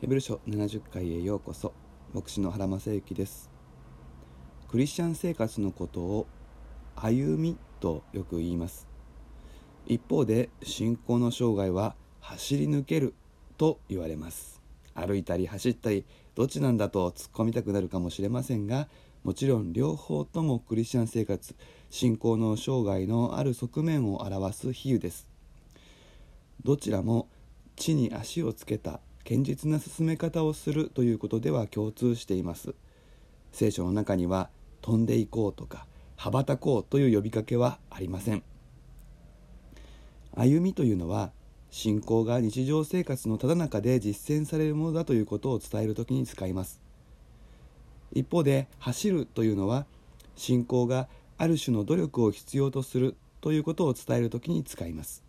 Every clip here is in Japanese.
ヘブル書70回へようこそ。牧師の原正幸です。クリスチャン生活のことを歩みとよく言います。一方で信仰の生涯は走り抜けると言われます。歩いたり走ったりどっちなんだと突っ込みたくなるかもしれませんがもちろん両方ともクリスチャン生活信仰の生涯のある側面を表す比喩です。どちらも地に足をつけた堅実な進め方をするということでは共通しています。聖書の中には飛んでいこうとか羽ばたこうという呼びかけはありません。歩みというのは信仰が日常生活のただ中で実践されるものだということを伝える時に使います。一方で走るというのは信仰がある種の努力を必要とするということを伝える時に使います。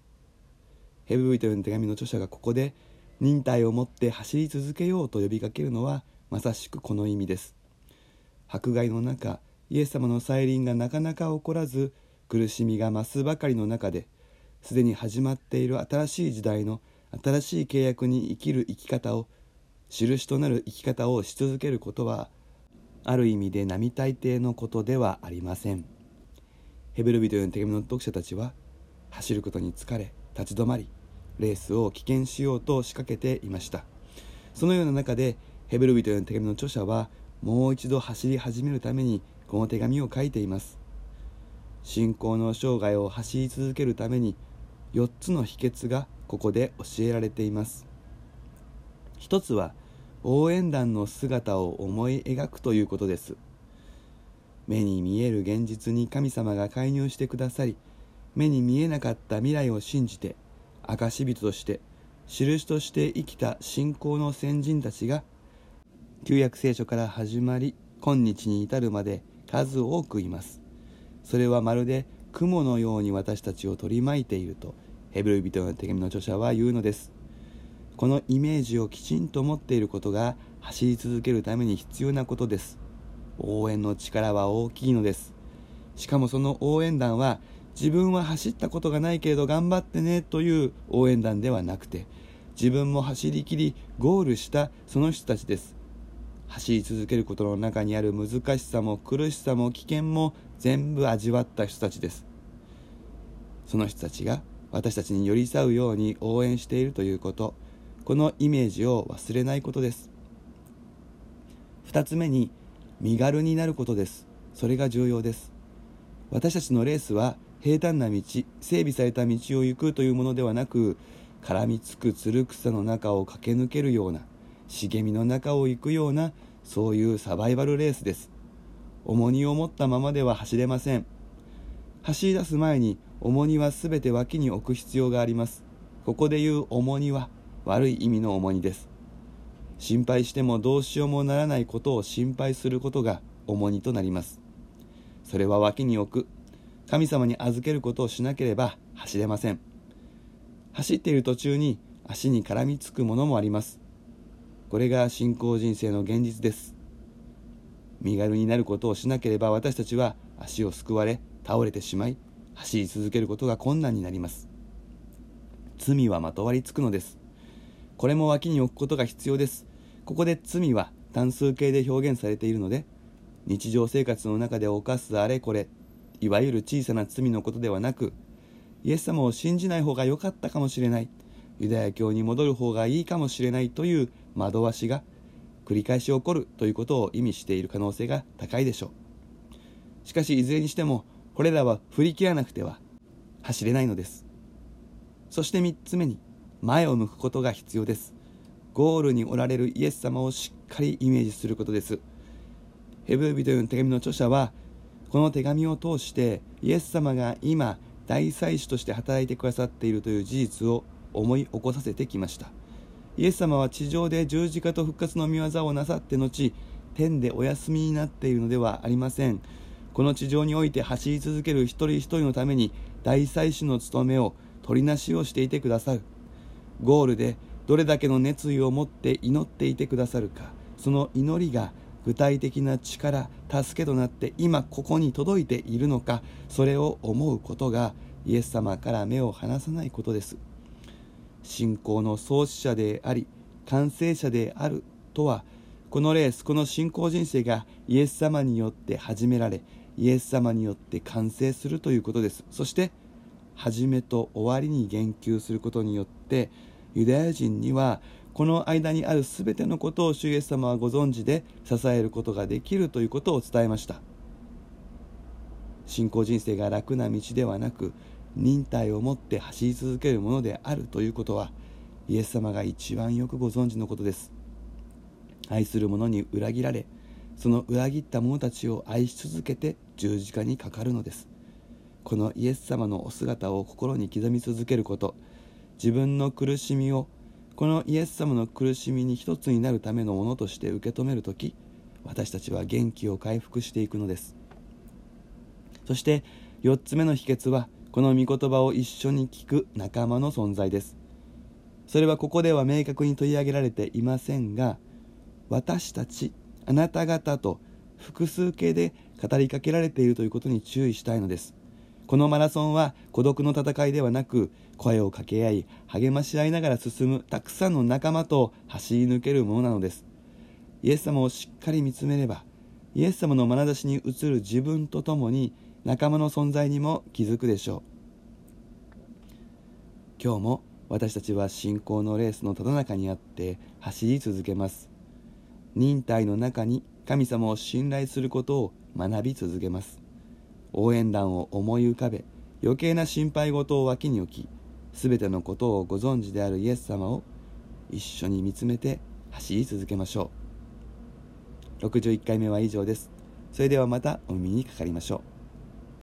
ヘブル人への手紙の著者がここで忍耐を持って走り続けようと呼びかけるのはまさしくこの意味です。迫害の中イエス様の再臨がなかなか起こらず苦しみが増すばかりの中ですでに始まっている新しい時代の新しい契約に生きる生き方を印となる生き方をし続けることはある意味で並大抵のことではありません。ヘブル人への手紙の読者たちは走ることに疲れ立ち止まりレースを棄権しようと仕掛けていました。そのような中でヘブル人への手紙の著者はもう一度走り始めるためにこの手紙を書いています。信仰の生涯を走り続けるために4つの秘訣がここで教えられています。一つは応援団の姿を思い描くということです。目に見える現実に神様が介入してくださり目に見えなかった未来を信じて証人として印として生きた信仰の先人たちが旧約聖書から始まり今日に至るまで数多くいます。それはまるで雲のように私たちを取り巻いているとヘブル人の手紙の著者は言うのです。このイメージをきちんと持っていることが走り続けるために必要なことです。応援の力は大きいのです。しかもその応援団は自分は走ったことがないけれど頑張ってねという応援団ではなくて自分も走りきりゴールしたその人たちです。走り続けることの中にある難しさも苦しさも危険も全部味わった人たちです。その人たちが私たちに寄り添うように応援しているということ。このイメージを忘れないことです。2つ目に身軽になることです。それが重要です。私たちのレースは平坦な道整備された道を行くというものではなく絡みつくつる草の中を駆け抜けるような茂みの中を行くようなそういうサバイバルレースです。重荷を持ったままでは走れません。走り出す前に重荷は全て脇に置く必要があります。ここでいう重荷は悪い意味の重荷です。心配してもどうしようもならないことを心配することが重荷となります。それは脇に置く。神様に預けることをしなければ走れません。走っている途中に足に絡みつくものもあります。これが信仰人生の現実です。身軽になることをしなければ私たちは足をすくわれ倒れてしまい走り続けることが困難になります。罪はまとわりつくのです。これも脇に置くことが必要です。ここで罪は単数形で表現されているので日常生活の中で犯すあれこれいわゆる小さな罪のことではなくイエス様を信じない方が良かったかもしれないユダヤ教に戻る方がいいかもしれないという惑わしが繰り返し起こるということを意味している可能性が高いでしょう。しかしいずれにしてもこれらは振り切らなくては走れないのです。そして3つ目に前を向くことが必要です。ゴールにおられるイエス様をしっかりイメージすることです。ヘブル人の手紙の著者はこの手紙を通してイエス様が今大祭司として働いてくださっているという事実を思い起こさせてきました。イエス様は地上で十字架と復活の御業をなさって後天でお休みになっているのではありません。この地上において走り続ける一人一人のために大祭司の務めを取りなしをしていてくださる。ゴールでどれだけの熱意を持って祈っていてくださるかその祈りが具体的な力助けとなって今ここに届いているのかそれを思うことがイエス様から目を離さないことです。信仰の創始者であり完成者であるとはこのレースこの信仰人生がイエス様によって始められイエス様によって完成するということです。そして始めと終わりに言及することによってユダヤ人にはこの間にある全てのことを主イエス様はご存知で支えることができるということを伝えました。信仰人生が楽な道ではなく忍耐を持って走り続けるものであるということはイエス様が一番よくご存知のことです。愛する者に裏切られその裏切った者たちを愛し続けて十字架にかかるのです。このイエス様のお姿を心に刻み続けること自分の苦しみをこのイエス様の苦しみに一つになるためのものとして受け止める時私たちは元気を回復していくのです。そして4つ目の秘訣はこの御言葉を一緒に聞く仲間の存在です。それはここでは明確に取り上げられていませんが私たちあなた方と複数形で語りかけられているということに注意したいのです。このマラソンは孤独の戦いではなく声を掛け合い励まし合いながら進むたくさんの仲間と走り抜けるものなのです。イエス様をしっかり見つめればイエス様の眼差しに映る自分とともに仲間の存在にも気づくでしょう。今日も私たちは信仰のレースのただ中にあって走り続けます。忍耐の中に神様を信頼することを学び続けます。応援団を思い浮かべ余計な心配事を脇に置き全てのことをご存知であるイエス様を一緒に見つめて走り続けましょう。61回目は以上です。それではまたお耳にかかりましょう。